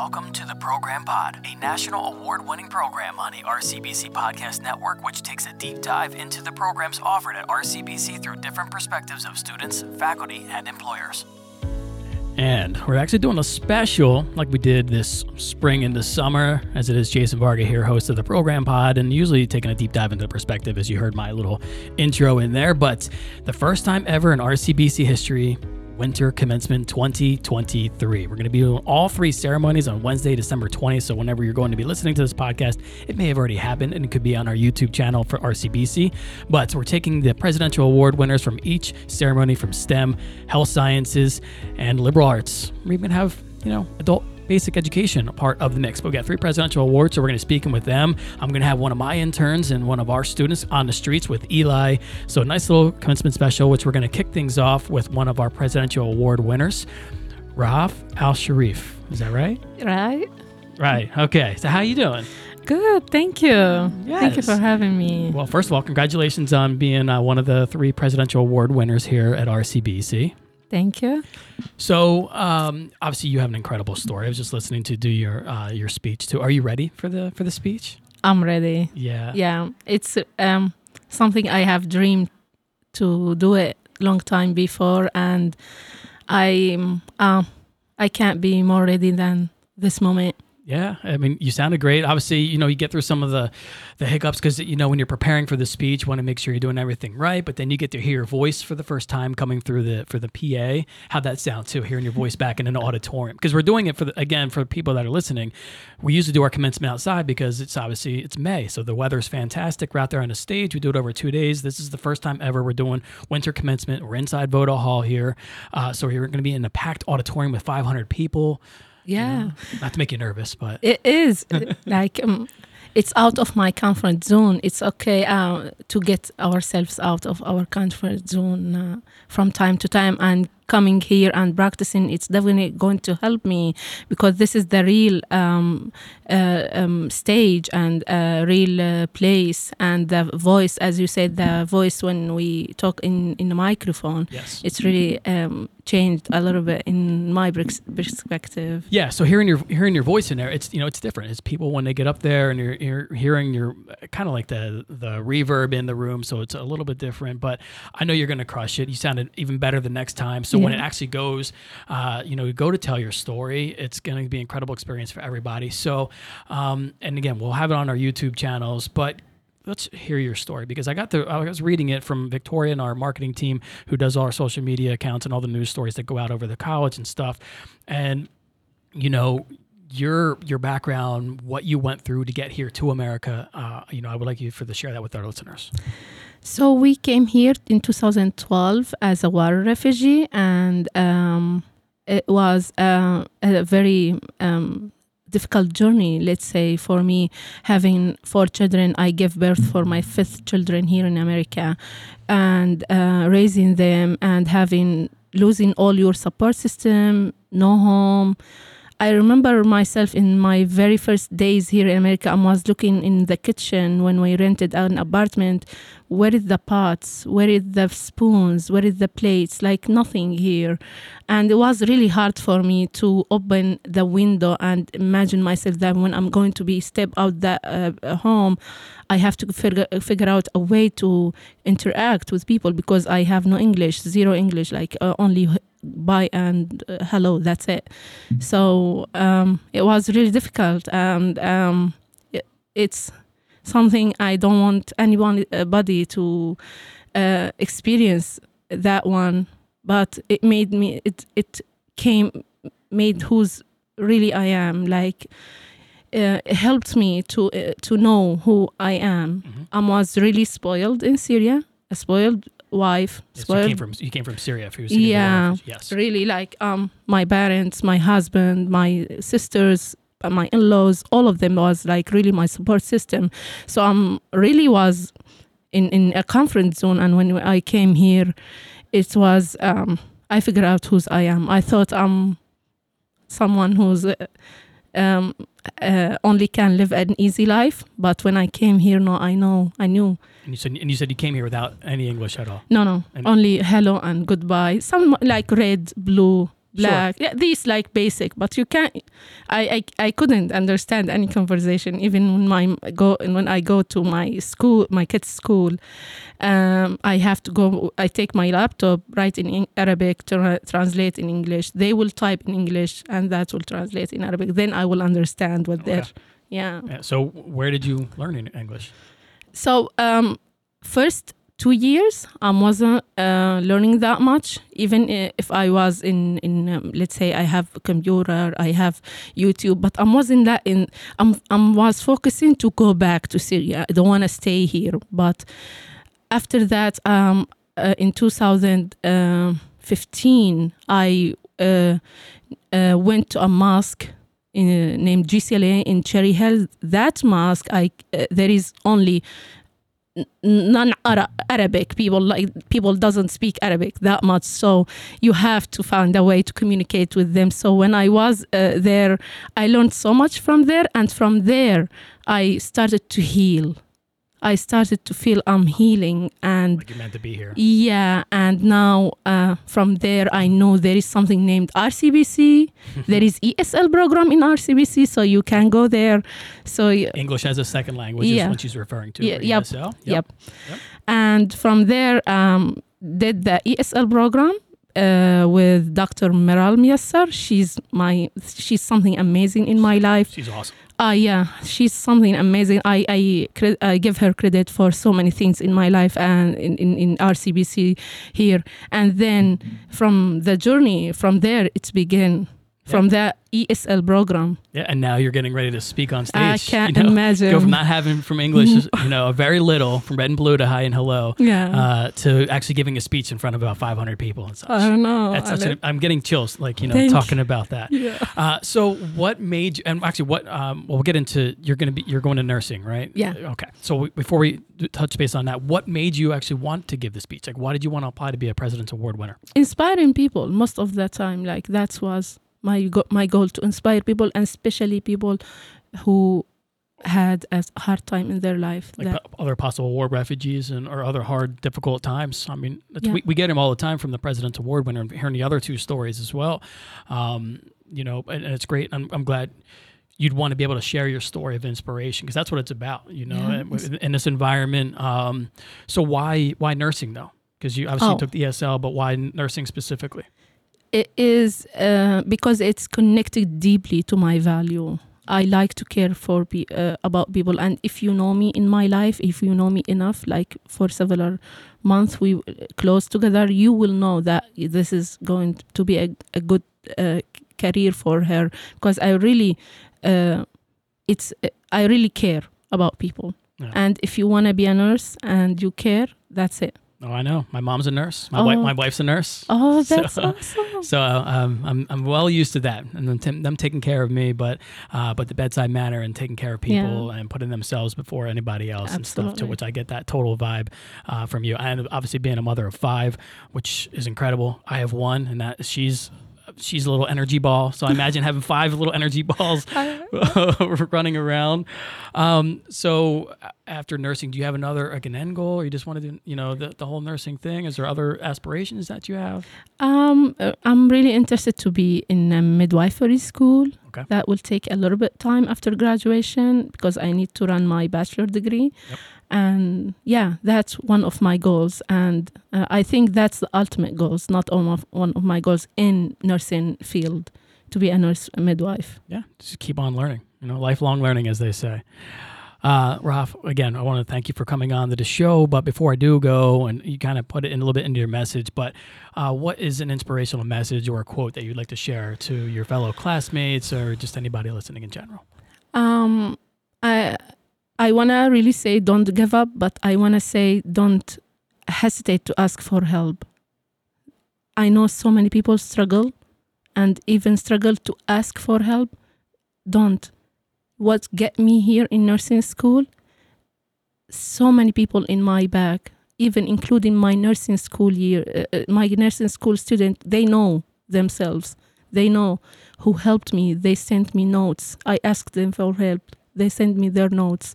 Welcome to the Program Pod, a national award winning program on the RCBC Podcast Network, which takes a deep dive into the programs offered at RCBC through different perspectives of students, faculty, and employers. And we're actually doing a special like we did this spring into summer, as it is Jason Varga here, host of the program pod, and usually taking a deep dive into the perspective as you heard my little intro in there. But the first time ever in RCBC history, Winter Commencement 2023. We're going to be doing all three ceremonies on Wednesday, December 20th. So, whenever you're going to be listening to this podcast, it may have already happened and it could be on our YouTube channel for RCBC. But we're taking the presidential award winners from each ceremony from STEM, health sciences, and liberal arts. We even have, you know, adult basic education part of the mix. But we got three presidential awards, so we're going to be speaking with them. I'm going to have one of my interns and one of our students on the streets with Eli. So a nice little commencement special, which we're going to kick things off with one of our presidential award winners, Rahaf Al Sharif. Is that right? Right. Right. Okay. So how you doing? Good. Thank you. Thank you for having me. Well, first of all, congratulations on being uh, one of the three presidential award winners here at RCBC. Thank you. So, um, obviously, you have an incredible story. I was just listening to do your uh, your speech too. Are you ready for the for the speech? I'm ready. Yeah. Yeah. It's um something I have dreamed to do it long time before and I um I can't be more ready than this moment. Yeah, I mean, you sounded great. Obviously, you know, you get through some of the the hiccups because you know when you're preparing for the speech, you want to make sure you're doing everything right. But then you get to hear your voice for the first time coming through the for the PA. How'd that sound too? Hearing your voice back in an auditorium because we're doing it for the, again for people that are listening. We usually do our commencement outside because it's obviously it's May, so the weather's fantastic. We're out there on the stage. We do it over two days. This is the first time ever we're doing winter commencement. We're inside Voda Hall here, uh, so we're going to be in a packed auditorium with 500 people. You Yeah. know? not to make you nervous, but It is like um, it's out of my comfort zone. It's okay uh, to get ourselves out of our comfort zone uh, from time to time and coming here and practicing. It's definitely going to help me because this is the real um, uh, um, stage and uh, real uh, place and the voice, as you said, the voice when we talk in in the microphone. yes. It's really um, changed a little bit in my perspective. Yeah, so hearing your hearing your voice in there, it's you know it's different. It's people when they get up there and you're, you're hearing your kind of like the the reverb in the room, so it's a little bit different. But I know you're going to crush it. You sounded even better the next time. So when it actually goes, uh, you know, you go to tell your story, it's going to be an incredible experience for everybody. So, um, and again, we'll have it on our YouTube channels, but. Let's hear your story because I got the I was reading it from Victoria and our marketing team who does all our social media accounts and all the news stories that go out over the college and stuff. And you know your your background, what you went through to get here to America. Uh, you know, I would like you for to share that with our listeners. So we came here in 2012 as a war refugee, and um, it was uh, a very um, difficult journey. Let's say for me, having four children, I gave birth for my fifth children here in America, and uh, raising them and having losing all your support system, no home. I remember myself in my very first days here in America. I was looking in the kitchen when we rented an apartment. Where is the pots? Where is the spoons? Where is the plates? Like nothing here, and it was really hard for me to open the window and imagine myself that when I'm going to be step out that uh, home, I have to figure figure out a way to interact with people because I have no English, zero English, like uh, only bye and uh, hello. That's it. So um, it was really difficult, and um, it, it's something I don't want anyone, uh, body to uh, experience that one. But it made me. It it came made who's really I am. Like uh, it helped me to uh, to know who I am. Mhm. I was really spoiled in Syria, spoiled wife, Yes, you came from you came from Syria. For Yeah. Yes. really like um my parents my husband my sisters uh, my in-laws all of them was like really my support system so i'm really was in in a comfort zone and when i came here it was um i figured out whose i am i thought i'm someone who's uh, um uh, only can live an easy life but when i came here no i know i knew And you said and you said you came here without any English at all. no no And- only hello and goodbye some like red blue black. Yeah, these like basic, but you can't. I, I I couldn't understand any conversation even when my go when I go to my school, my kids' school. Um, I have to go. I take my laptop, write in Arabic, tra- translate in English. They will type in English, and that will translate in Arabic. Then I will understand what they're. Okay. Yeah. Yeah, so where did you learn in English? So um, first two years I wasn't uh, learning that much. Even if I was in in um, let's say I have a computer, I have YouTube, but I wasn't that in. I'm I was focusing to go back to Syria. I don't want to stay here. But after that, um, uh, in 2015, I uh, uh, went to a mosque in, named GCLA in Cherry Hill. That mosque, I uh, there is only non-Arabic people. Like people doesn't speak Arabic that much, so you have to find a way to communicate with them. So when I was uh, there, I learned so much from there, and from there, I started to heal. I started to feel I'm healing, and Like you're meant to be here. yeah, and now uh, from there, I know there is something named RCBC. there is ESL program in RCBC, so you can go there. So English as a second language Yeah. is what she's referring to. Yeah, yep, ESL? yep. Yep. And from there, um, did the ESL program uh, with Dr. Meral Miyassar. She's my, she's something amazing in my life. She's awesome. Ah, yeah, she's something amazing. I I, I give her credit for so many things in my life and in, in, in RCBC here. And then from the journey, from there, it's began. From that ESL program. Yeah, and now you're getting ready to speak on stage. I can't you know? imagine. Go from not having from English, you know, a very little, from red and blue to hi and hello, Yeah. uh, to actually giving a speech in front of about 500 people and such. I don't know. That's I such don't- a, I'm getting chills, like you know, Thank talking about that. yeah. Uh, so, what made you? And actually, what? Um, well, we'll get into. You're going to be. You're going to nursing, right? Yeah. Okay. So we, before we touch base on that, what made you actually want to give the speech? Like, why did you want to apply to be a President's Award winner? inspiring people most of the time like that was my go- my goal to inspire people and especially people who had a hard time in their life Like that, other possible war refugees and or other hard, difficult times. I mean, that's, Yeah. we, we get them all the time from the President's Award winner. and Hearing the other two stories as well, um, you know, and, and it's great. I'm, I'm glad you'd want to be able to share your story of inspiration because that's what it's about, you know, Yeah. in- in, in this environment. Um, so why why nursing though? Because you obviously Oh. took the ESL, but why nursing specifically? It is uh, because it's connected deeply to my value. I like to care for uh, about people. And if you know me in my life if you know me enough like for several months we close together you will know that this is going to be a, a good uh, career for her. Because i really uh, it's uh, i really care about people. Yeah. and if you want to be a nurse and you care that's it Oh, I know. My mom's a nurse. My wife, Oh. my wife's a nurse. oh So- that's awesome So um, I'm I'm well used to that, and them, t- them taking care of me, but uh, but the bedside manner and taking care of people and putting themselves before anybody else and stuff. To which I get that total vibe uh, from you, and obviously being a mother of five, which is incredible. I have one, and that she's she's a little energy ball. So I imagine having five little energy balls running around. Um, so after nursing, do you have another like an end goal, or you just want to do you know the the whole nursing thing? Is there other aspirations that you have? Um, uh, I'm really interested to be in a midwifery school. Okay. That will take a little bit time after graduation because I need to run my bachelor degree. Yep. And yeah, that's one of my goals, and uh, I think that's the ultimate goals, not one of one of my goals in nursing field, to be a nurse a midwife. yeah, just keep on learning. You know, lifelong learning, as they say. Uh, Rahaf, again, I want to thank you for coming on the show. But before I do go, and you kind of put it in a little bit into your message, but uh, what is an inspirational message or a quote that you'd like to share to your fellow classmates or just anybody listening in general? Um, I I wanna really say don't give up, but I wanna say don't hesitate to ask for help. I know so many people struggle, and even struggle to ask for help. Don't. What get me here in nursing school? So many people in my back, even including my nursing school year, uh, uh, my nursing school student, they know themselves. They know who helped me. They sent me notes. I asked them for help. They sent me their notes.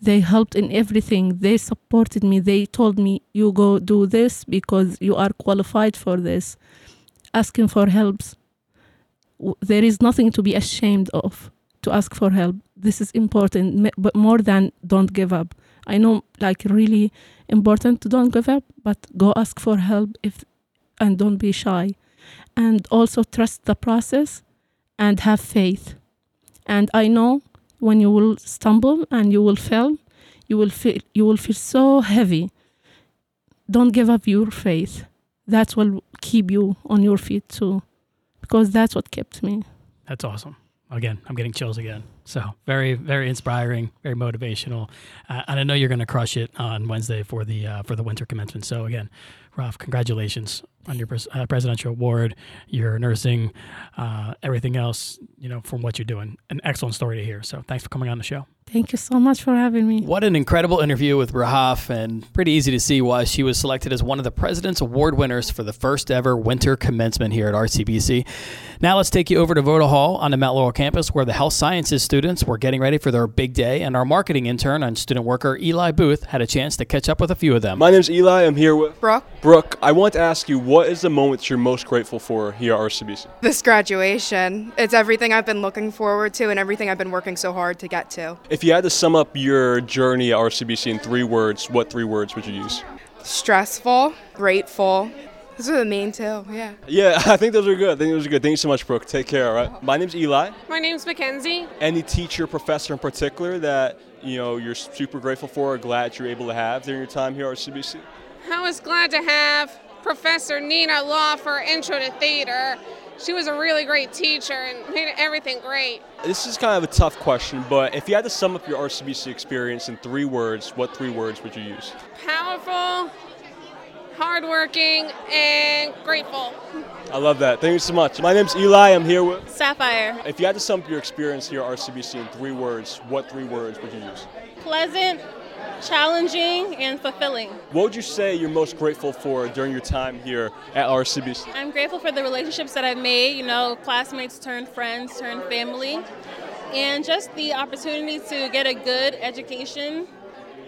They helped in everything. They supported me. They told me, you go do this because you are qualified for this. Asking for helps there is nothing to be ashamed of to ask for help. This is important, but more than don't give up. I know, like, really important to don't give up, but go ask for help if, and don't be shy, and also trust the process, and have faith. And I know when you will stumble and you will fail, you will feel you will feel so heavy. Don't give up your faith. That will keep you on your feet too, because that's what kept me. That's awesome. Again, I'm getting chills again. So very, very inspiring, very motivational, uh, and I know you're going to crush it on Wednesday for the uh, for the winter commencement. So again, Rahaf, congratulations on your pres- uh, presidential award, your nursing, uh, everything else. You know, from what you're doing, an excellent story to hear. So thanks for coming on the show. Thank you so much for having me. What an incredible interview with Rahaf, and pretty easy to see why she was selected as one of the President's Award winners for the first ever winter commencement here at RCBC. Now let's take you over to Voda Hall on the Mount Laurel campus where the health sciences students were getting ready for their big day, and our marketing intern and student worker Eli Booth had a chance to catch up with a few of them. My name's Eli. I'm here with Brooke, Brooke. I want to ask you, what is the moment you're most grateful for here at RCBC? this graduation. It's everything I've been looking forward to and everything I've been working so hard to get to. If you had to sum up your journey at RCBC in three words, what three words would you use? Stressful, grateful. Those are the main two, yeah. Yeah, I think those are good. I think those are good. Thank you so much, Brooke. Take care, all right? My name's Eli. My name's Mackenzie. Any teacher, professor in particular that, you know, you're super grateful for or glad you're able to have during your time here at RCBC? I was glad to have Professor Nina Law for Intro to Theater. She was a really great teacher and made everything great. This is kind of a tough question, but if you had to sum up your RCBC experience in three words, what three words would you use? Powerful, hardworking, and grateful. I love that. Thank you so much. My name's Eli. I'm here with. Sapphire. If you had to sum up your experience here at RCBC in three words, what three words would you use? Pleasant, challenging, and fulfilling. What would you say you're most grateful for during your time here at RCBC? I'm grateful for the relationships that I've made, you know, classmates turned friends, turned family, and just the opportunity to get a good education.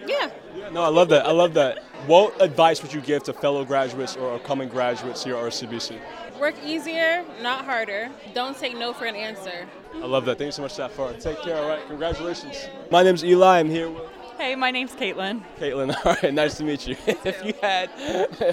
Yeah. No, I love that. I love that. What advice would you give to fellow graduates or upcoming graduates here at RCBC? Work easier, not harder. Don't take no for an answer. I love that. Thank you so much, Sapphire. Take care. All right. Congratulations. My name's Eli. I'm here with Hey, my name's Caitlin. Caitlin. All right. Nice to meet you. if you had,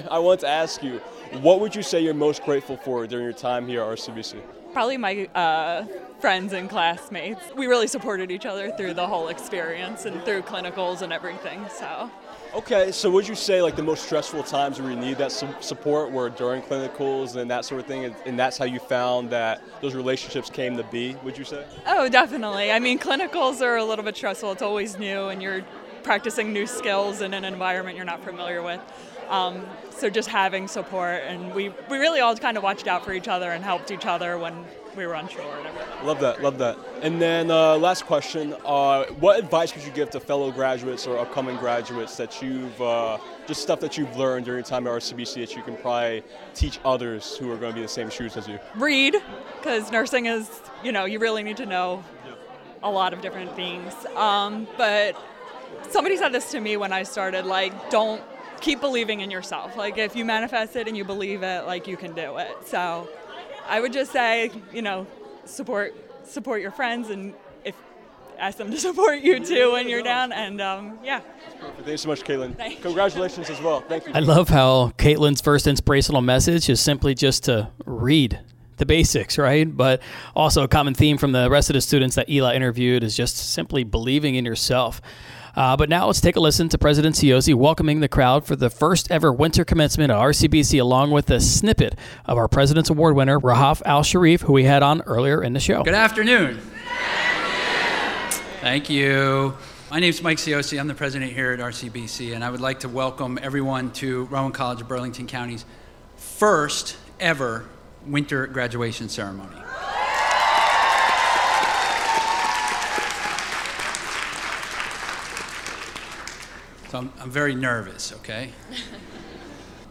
I want to ask you, what would you say you're most grateful for during your time here at RCBC? Probably my uh, friends and classmates. We really supported each other through the whole experience and through clinicals and everything. So, Okay, so would you say like the most stressful times where you need that su- support were during clinicals and that sort of thing, and, and that's how you found that those relationships came to be? Would you say? oh, definitely. I mean, clinicals are a little bit stressful. It's always new, and you're practicing new skills in an environment you're not familiar with. Um, so just having support, and we we really all kind of watched out for each other and helped each other when we were unsure. Love that, love that. And then uh, last question: uh, What advice would you give to fellow graduates or upcoming graduates that you've uh, just stuff that you've learned during your time at RCBC that you can probably teach others who are going to be in the same shoes as you? read because nursing is you know you really need to know a lot of different things um, but somebody said this to me when i started like don't keep believing in yourself like if you manifest it and you believe it like you can do it so i would just say you know support support your friends and if ask them to support you too when you're down and um, yeah Thank you so much, Caitlin. Thank you. Congratulations as well. Thank you. I love how Caitlin's first inspirational message is simply just to read the basics, right? But also a common theme from the rest of the students that Eli interviewed is just simply believing in yourself. Uh, but now let's take a listen to President Cioce welcoming the crowd for the first ever winter commencement at RCBC, along with a snippet of our President's Award winner, Rahaf Al Sharif, who we had on earlier in the show. Good afternoon. Thank you. My name is Mike Cioce. I'm the president here at RCBC, and I would like to welcome everyone to Rowan College of Burlington County's first ever winter graduation ceremony. So I'm, I'm very nervous, okay?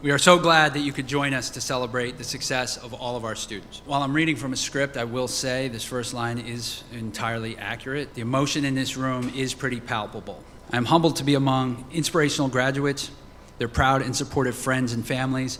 We are so glad that you could join us to celebrate the success of all of our students. While I'm reading from a script, I will say this first line is entirely accurate. The emotion in this room is pretty palpable. I'm humbled to be among inspirational graduates, their proud and supportive friends and families,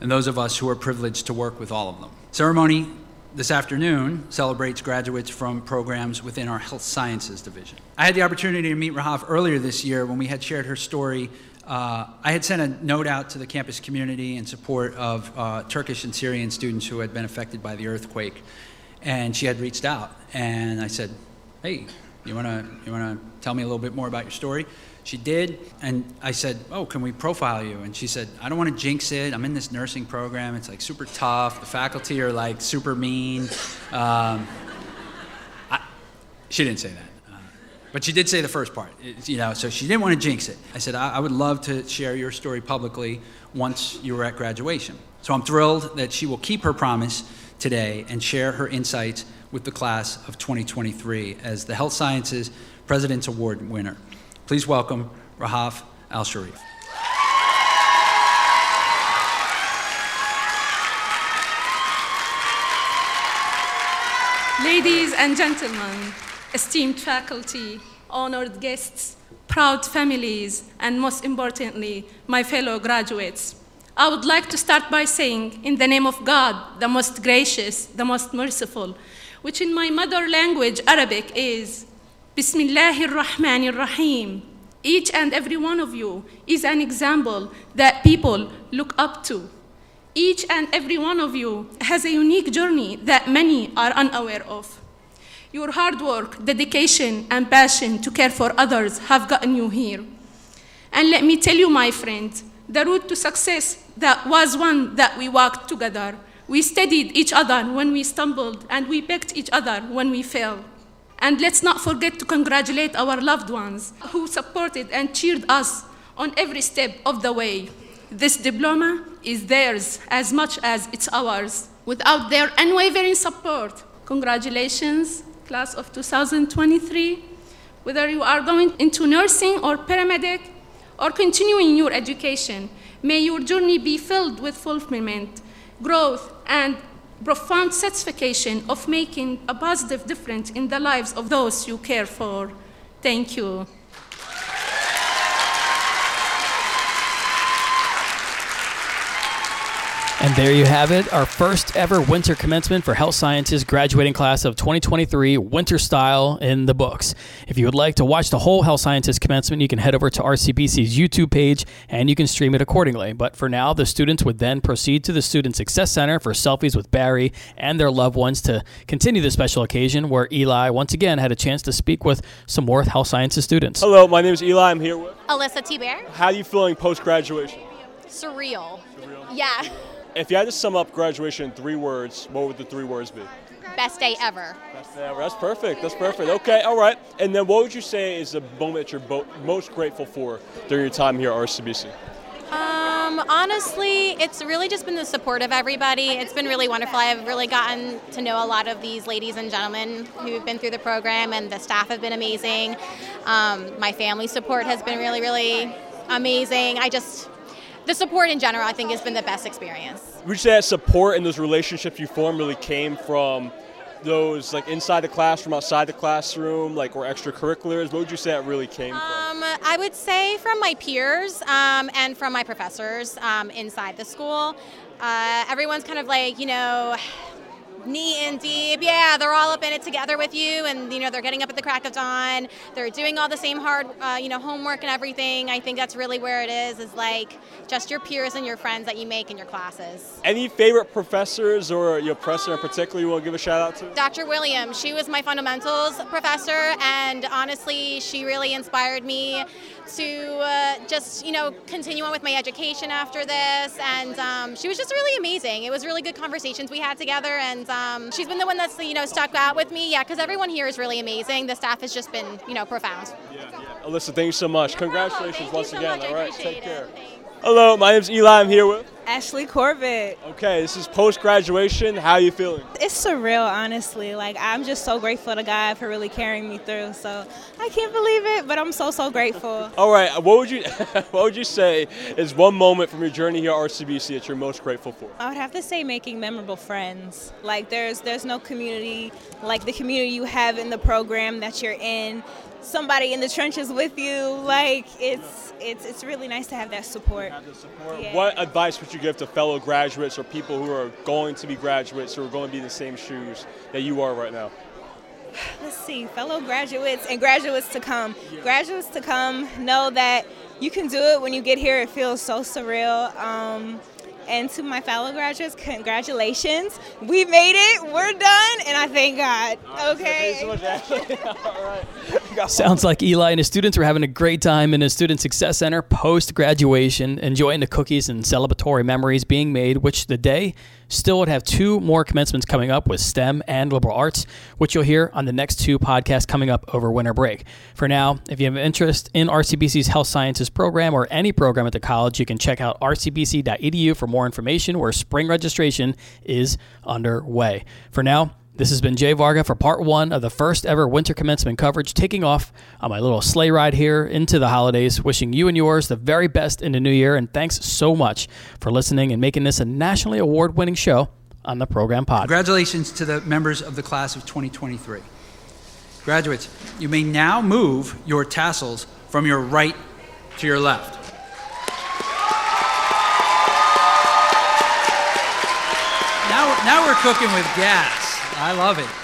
and those of us who are privileged to work with all of them. Ceremony this afternoon celebrates graduates from programs within our health sciences division. I had the opportunity to meet Rahaf earlier this year when we had shared her story. Uh, I had sent a note out to the campus community in support of uh, Turkish and Syrian students who had been affected by the earthquake, and she had reached out. And I said, "Hey, you wanna you wanna tell me a little bit more about your story?" She did, and I said, "Oh, can we profile you?" And she said, "I don't want to jinx it. I'm in this nursing program. It's like super tough. The faculty are like super mean." Um, I, she didn't say that, uh, but she did say the first part. You know, so she didn't want to jinx it. I said, I, "I would love to share your story publicly once you were at graduation." So I'm thrilled that she will keep her promise today and share her insights with the class of 2023 as the Health Sciences President's Award winner. Please welcome Rahaf Al Sharif. Ladies and gentlemen, esteemed faculty, honored guests, proud families, and most importantly, my fellow graduates. I would like to start by saying, in the name of God, the most gracious, the most merciful, which in my mother language, Arabic, is Bismillahir Rahmanir Rahim. Each and every one of you is an example that people look up to. Each and every one of you has a unique journey that many are unaware of. Your hard work, dedication, and passion to care for others have gotten you here. And let me tell you, my friend, the road to success that was one that we walked together. We studied each other when we stumbled, and we picked each other when we fell. And let's not forget to congratulate our loved ones who supported and cheered us on every step of the way. This diploma is theirs as much as it's ours. Without their unwavering support, congratulations, class of 2023. Whether you are going into nursing or paramedic or continuing your education, may your journey be filled with fulfillment, growth, and profound satisfaction of making a positive difference in the lives of those you care for. Thank you. And there you have it, our first ever winter commencement for Health Sciences graduating class of 2023, winter style in the books. If you would like to watch the whole Health Sciences commencement, you can head over to RCBC's YouTube page and you can stream it accordingly. But for now, the students would then proceed to the Student Success Center for selfies with Barry and their loved ones to continue the special occasion where Eli once again had a chance to speak with some more Health Sciences students. Hello, my name is Eli. I'm here with. Alyssa T. Bear. How are you feeling post graduation? Surreal. Yeah. If you had to sum up graduation in three words, what would the three words be? Best day ever. Yeah, that's perfect. That's perfect. Okay, all right. And then what would you say is the moment that you're bo- most grateful for during your time here at RCBC? Um, honestly, it's really just been the support of everybody. It's been really wonderful. I've really gotten to know a lot of these ladies and gentlemen who've been through the program, and the staff have been amazing. Um, my family support has been really, really amazing. I just, the support in general, I think, has been the best experience. Would you say that support and those relationships you formed really came from those like inside the classroom, outside the classroom, like or extracurriculars? What would you say that really came from? Um, I would say from my peers um, and from my professors um, inside the school. Uh, everyone's kind of like, you know, knee in deep. Yeah, they're all up in it together with you, and you know they're getting up at the crack of dawn. They're doing all the same hard, uh, you know, homework and everything. I think that's really where it is. Is like just your peers and your friends that you make in your classes. Any favorite professors or your professor in particular you want to give a shout out to? Dr. Williams, she was my fundamentals professor, and honestly, she really inspired me to uh, just, you know, continue on with my education after this. And um, she was just really amazing. It was really good conversations we had together, and um, she's been the one that's, you know, stuck out with me. Yeah, because everyone here is really amazing. The staff has just been, you know, profound. Alyssa, thank you so much. Congratulations once again. All right, take care. Hello, my name's Eli. I'm here with. Ashley Corbett. Okay, this is post graduation. How are you feeling? It's surreal, honestly. Like I'm just so grateful to God for really carrying me through. So I can't believe it, but I'm so so grateful. All right, what would you what would you say is one moment from your journey here at RCBC that you're most grateful for? I would have to say making memorable friends. Like there's there's no community like the community you have in the program that you're in. Somebody in the trenches with you. Like it's it's it's really nice to have that support. What advice would you you give to fellow graduates or people who are going to be graduates who are going to be in the same shoes that you are right now? Let's see, fellow graduates and graduates to come. Graduates to come know that you can do it when you get here. It feels so surreal. Um, and to my fellow graduates, congratulations. We made it. We're done. And I thank God. Okay. Thanks so much, Ashley. All right. Sounds like Eli and his students were having a great time in his Student Success Center post graduation, enjoying the cookies and celebratory memories being made, which the day still would have two more commencements coming up with STEM and liberal arts, which you'll hear on the next two podcasts coming up over winter break. For now, if you have interest in RCBC's health sciences program or any program at the college, you can check out rcbc.edu for more information where spring registration is underway. For now, this has been Jay Varga for part one of the first ever winter commencement coverage, taking off on my little sleigh ride here into the holidays. Wishing you and yours the very best in the new year, and thanks so much for listening and making this a nationally award winning show on the program pod. Congratulations to the members of the class of 2023. Graduates, you may now move your tassels from your right to your left. Now, now we're cooking with gas. I love it.